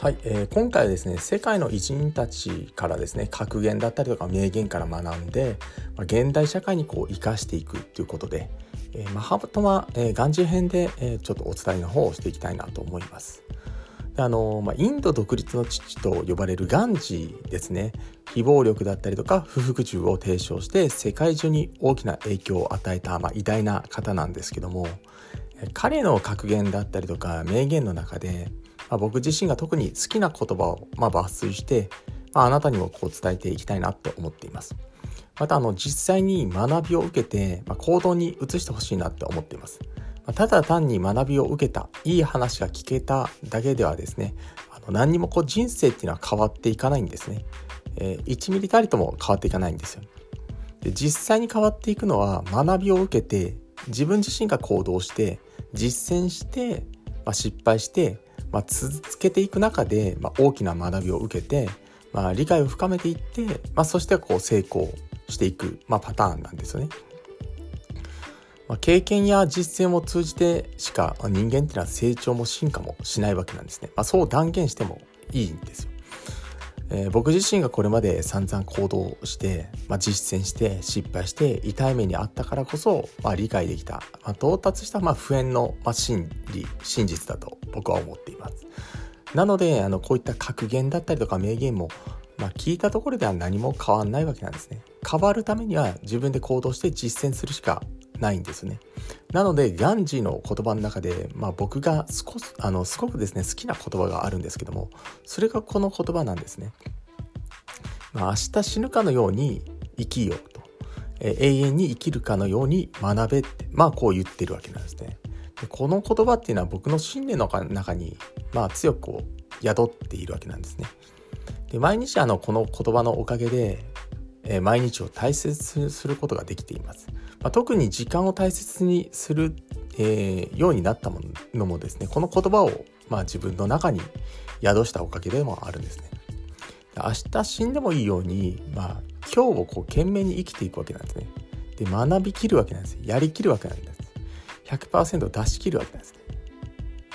はい、えー、今回はですね世界の偉人たちからですね格言だったりとか名言から学んで、まあ、現代社会にこう生かしていくということで、えー、マハトマ、えー、ガンジー編で、えー、ちょっとお伝えの方をしていきたいなと思います。であのまあ、インド独立の父と呼ばれるガンジーですね非暴力だったりとか不服従を提唱して世界中に大きな影響を与えた、まあ、偉大な方なんですけども彼の格言だったりとか名言の中でまあ、僕自身が特に好きな言葉をま抜粋して、まあ、あなたにもこう伝えていきたいなと思っています。またあの実際に学びを受けて、ま、行動に移してほしいなって思っています。ま、ただ単に学びを受けたいい話が聞けただけではですねあの何にもこう人生っていうのは変わっていかないんですね。えー、1ミリたりとも変わっていかないんですよ。で実際に変わっていくのは学びを受けて自分自身が行動して実践して、まあ、失敗してまあ、続けていく中で、まあ、大きな学びを受けて、まあ、理解を深めていって、まあ、そしてこう成功していく、まあ、パターンなんですよね。まあ、経験や実践を通じてしか人間っていうのは成長も進化もしないわけなんですね。まあ、そう断言してもいいんですよ。えー、僕自身がこれまで散々行動して、まあ、実践して失敗して痛い目にあったからこそ、まあ、理解できた、まあ、到達したまあ普遍の、まあ、真理真実だと僕は思っていますなのであのこういった格言だったりとか名言も、まあ、聞いたところでは何も変わんないわけなんですね変わるためには自分で行動して実践するしかないんですねなのでガンジーの言葉の中で、まあ、僕が少しあのすごくですね好きな言葉があるんですけどもそれがこの言葉なんですね。まあ、明日死ぬかのように生きようと、え永遠に生きるかのように学べってまあこう言ってるわけなんですね。この言葉っていうのは僕の信念の中に、まあ、強く宿っているわけなんですね。で毎日あのこの言葉のおかげで、えー、毎日を大切にすることができています。まあ、特に時間を大切にする、えー、ようになったものもですねこの言葉を、まあ、自分の中に宿したおかげでもあるんですね。明日死んでもいいように、まあ、今日をこう懸命に生きていくわけなんですね。で学びきるわけなんですやりきるわけなんです。100%出し切るわけなんですね。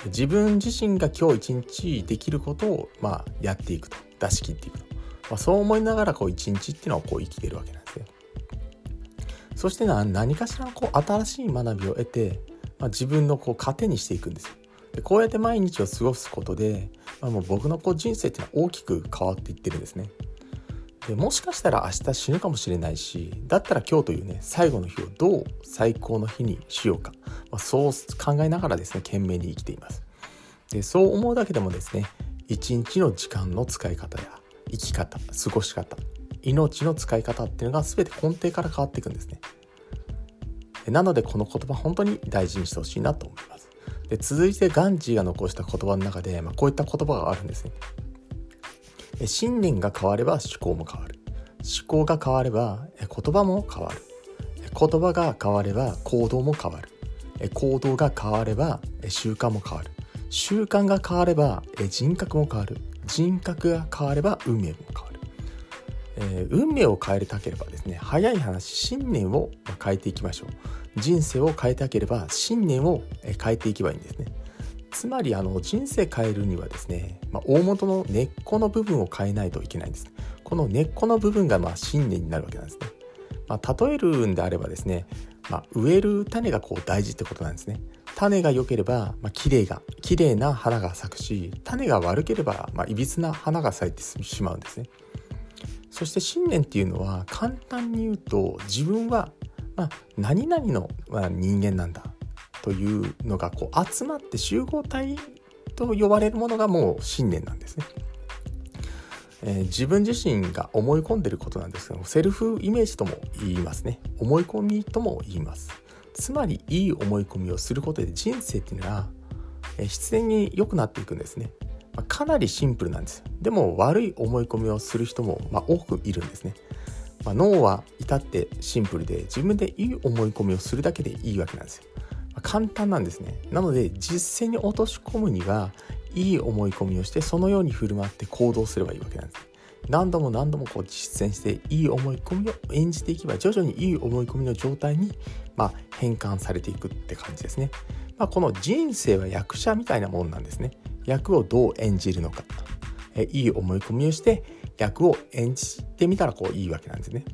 自分自身が今日一日できることを、まあ、やっていくと出し切っていくと、まあ、そう思いながらこう一日っていうのをこう生きてるわけなんですよ。そして何かしらこう新しい学びを得て、まあ、自分のこう糧にしていくんですよ。でこうやって毎日を過ごすことで、まあ、もう僕のこう人生っていうのは大きく変わっていってるんですね。でもしかしたら明日死ぬかもしれないしだったら今日というね最後の日をどう最高の日にしようか、まあ、そう考えながらですね懸命に生きています。でそう思うだけでもですね一日の時間の使い方や生き方過ごし方命の使い方っていうのが全て根底から変わっていくんですね。なのでこの言葉本当に大事にしてほしいなと思います。で続いてガンジーが残した言葉の中で、まあ、こういった言葉があるんですね。信念が変われば思考も変わる。思考が変われば言葉も変わる。言葉が変われば行動も変わる。行動が変われば習慣も変わる。習慣が変われば人格も変わる。人格が変われば運命も変わる。えー、運命を変えたければですね早い話信念を変えていきましょう人生を変えたければ信念を変えていけばいいんですねつまりあの人生変えるにはですね、まあ、大元の根っこの部分を変えないといけないんです。この根っこの部分がまあ信念になるわけなんですね、まあ、例えるんであればですね、まあ、植える種がこう大事ってことなんですね。種が良ければ、まあ、綺麗が綺麗な花が咲くし種が悪ければ、まあ、いびつな花が咲いてしまうんですね。そして信念っていうのは簡単に言うと自分は、まあ、何々の、人間なんだ。というのがこう集まって集合体と呼ばれるものがもう信念なんですね。えー、自分自身が思い込んでることなんですけどもセルフイメージとも言いますね。思い込みとも言います。つまりいい思い込みをすることで人生っていうのは、えー、必然に良くなっていくんですね。まあ、かなりシンプルなんですでも悪い思い込みをする人もま多くいるんですね、まあ、脳は至ってシンプルで自分でいい思い込みをするだけでいいわけなんですよ、簡単なんですねなので実践に落とし込むにはいい思い込みをしてそのように振る舞って行動すればいいわけなんです何度も何度もこう実践していい思い込みを演じていけば徐々にいい思い込みの状態にま変換されていくって感じですね。まあ、この人生は役者みたいなもんなんですね。役をどう演じるのかえいい思い込みをして役を演じてみたらこういいわけなんですね。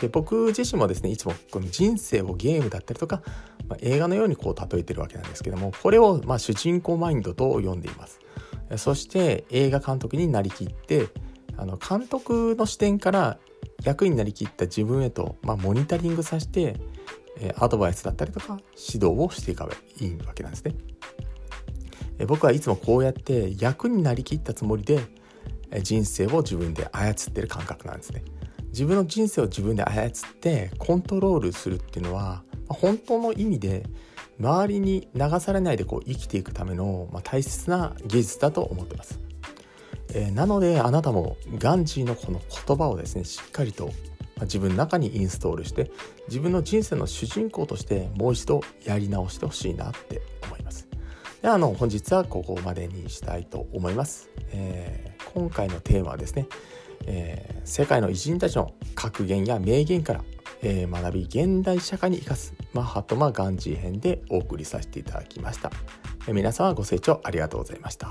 で僕自身もですねいつもこの人生をゲームだったりとか、まあ、映画のようにこう例えてるわけなんですけどもこれをまあ主人公マインドと呼んでいます。そして映画監督になりきってあの監督の視点から役になりきった自分へと、まあ、モニタリングさせてアドバイスだったりとか指導をしていかばいいわけなんですね。僕はいつもこうやって役になりきったつもりで人生を自分で操ってる感覚なんですね。自分の人生を自分で操ってコントロールするっていうのは本当の意味で周りに流されないでこう生きていくための、大切な技術だと思ってます、えー、なのであなたもガンジーのこの言葉をですねしっかりと自分の中にインストールして自分の人生の主人公としてもう一度やり直してほしいなって思います。であの本日はここまでにしたいと思います、えー、今回のテーマはですねえー、世界の偉人たちの格言や名言から、えー、学び現代社会に生かすマッハトマ・ガンジー編でお送りさせていただきました、皆様ご清聴ありがとうございました。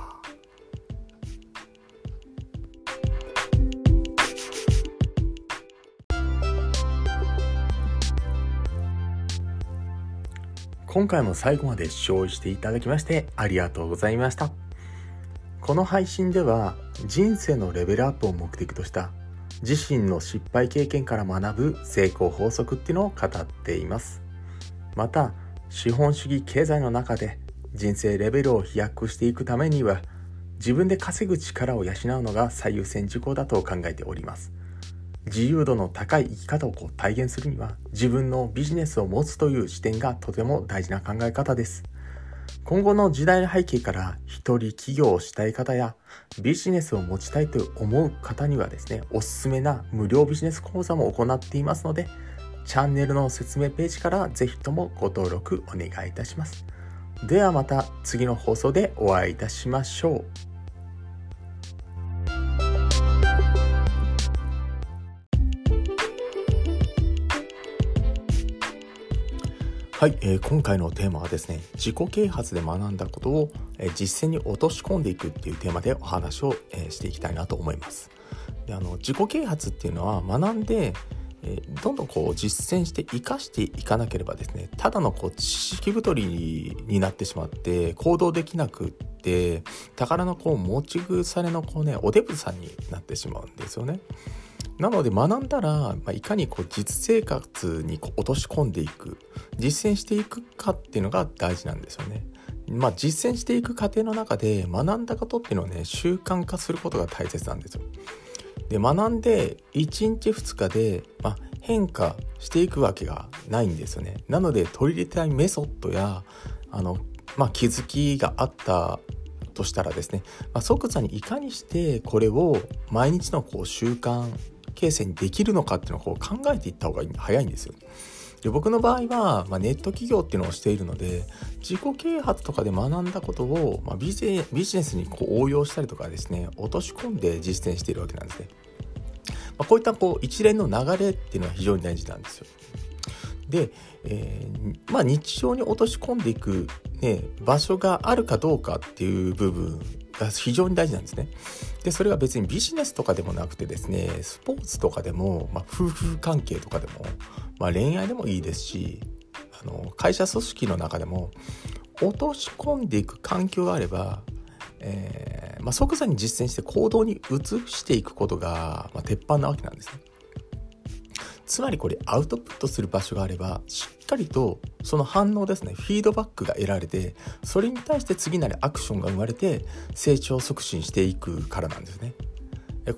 今回も最後まで視聴していただきましてありがとうございました。この配信では人生のレベルアップを目的とした自身の失敗経験から学ぶ成功法則っていうのを語っています。また資本主義経済の中で人生レベルを飛躍していくためには自分で稼ぐ力を養うのが最優先事項だと考えております。自由度の高い生き方をこう体現するには自分のビジネスを持つという視点がとても大事な考え方です。今後の時代の背景から一人起業をしたい方やビジネスを持ちたいと思う方にはですね、おすすめな無料ビジネス講座も行っていますので、チャンネルの説明ページからぜひともご登録お願いいたします。ではまた次の放送でお会いいたしましょう。はい、えー、今回のテーマはですね自己啓発で学んだことを、えー、実践に落とし込んでいくっていうテーマでお話を、えー、していきたいなと思いますであの自己啓発っていうのは学んで、えー、どんどんこう実践して生かしていかなければですねただのこう知識太りになってしまって行動できなくって宝のこう持ち腐れのこうねおデブさんになってしまうんですよねなので学んだら、まあ、いかにこう実生活にこう落とし込んでいく実践していくかっていうのが大事なんですよね。まあ、実践していく過程の中で学んだことっていうのはね習慣化することが大切なんですよ。で学んで1日2日で、ま、変化していくわけがないんですよね。なので取り入れたいメソッドやあの、ま、気づきがあったとしたらですね、ま、即座にいかにしてこれを毎日のこう習慣形成にできるのかっていうのをこう考えていった方が早いんですよ。で僕の場合は、まあ、ネット企業っていうのをしているので自己啓発とかで学んだことを、まあ、ビジビジネスにこう応用したりとかですね落とし込んで実践しているわけなんですね。まあ、こういったこう一連の流れっていうのは非常に大事なんですよ。で、えー、まあ日常に落とし込んでいく、ね、場所があるかどうかっていう部分が非常に大事なんですね。でそれが別にビジネスとかでもなくてですねスポーツとかでも、まあ、夫婦関係とかでも、まあ、恋愛でもいいですしあの会社組織の中でも落とし込んでいく環境があれば、えーまあ、即座に実践して行動に移していくことが、まあ、鉄板なわけなんですね。つまりこれアウトプットする場所があればしっかりとその反応ですねフィードバックが得られてそれに対して次なるアクションが生まれて成長促進していくからなんですね。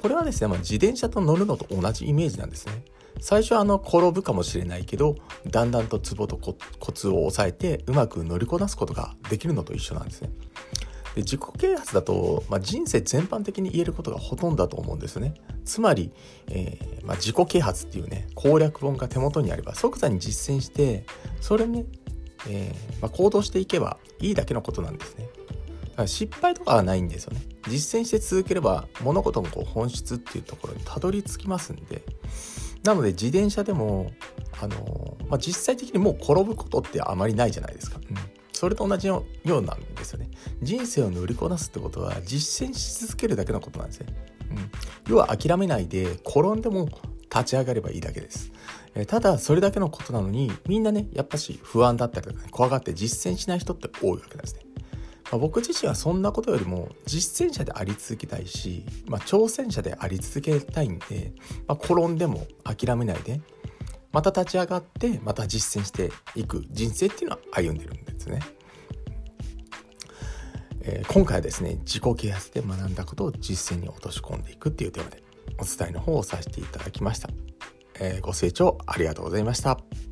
これはですね、まあ、自転車と乗るのと同じイメージなんですね。最初はあの転ぶかもしれないけどだんだんとツボとコツを抑えてうまく乗りこなすことができるのと一緒なんですね。で自己啓発だと、まあ、人生全般的に言えることがほとんどだと思うんですね。つまり、えー、まあ、自己啓発っていうね攻略本が手元にあれば即座に実践してそれね、えー、まあ、行動していけばいいだけのことなんですね。だから失敗とかはないんですよね。実践して続ければ物事のこう本質っていうところにたどり着きますんで。なので自転車でもあの、まあ、実際的にもう転ぶことってあまりないじゃないですか、うん。それと同じようなんですよね。人生を乗りこなすってことは実践し続けるだけのことなんですね、うん、要は諦めないで転んでも立ち上がればいいだけです。えただそれだけのことなのにみんなねやっぱし不安だったりとか、ね、怖がって実践しない人って多いわけなんですね。ま、僕自身はそんなことよりも実践者であり続けたいし、まあ、挑戦者であり続けたいんで、まあ、転んでも諦めないでまた立ち上がってまた実践していく人生っていうのは歩んでるんですね。えー、今回はですね自己啓発で学んだことを実践に落とし込んでいくっていうテーマでお伝えの方をさせていただきました。えー、ご清聴ありがとうございました。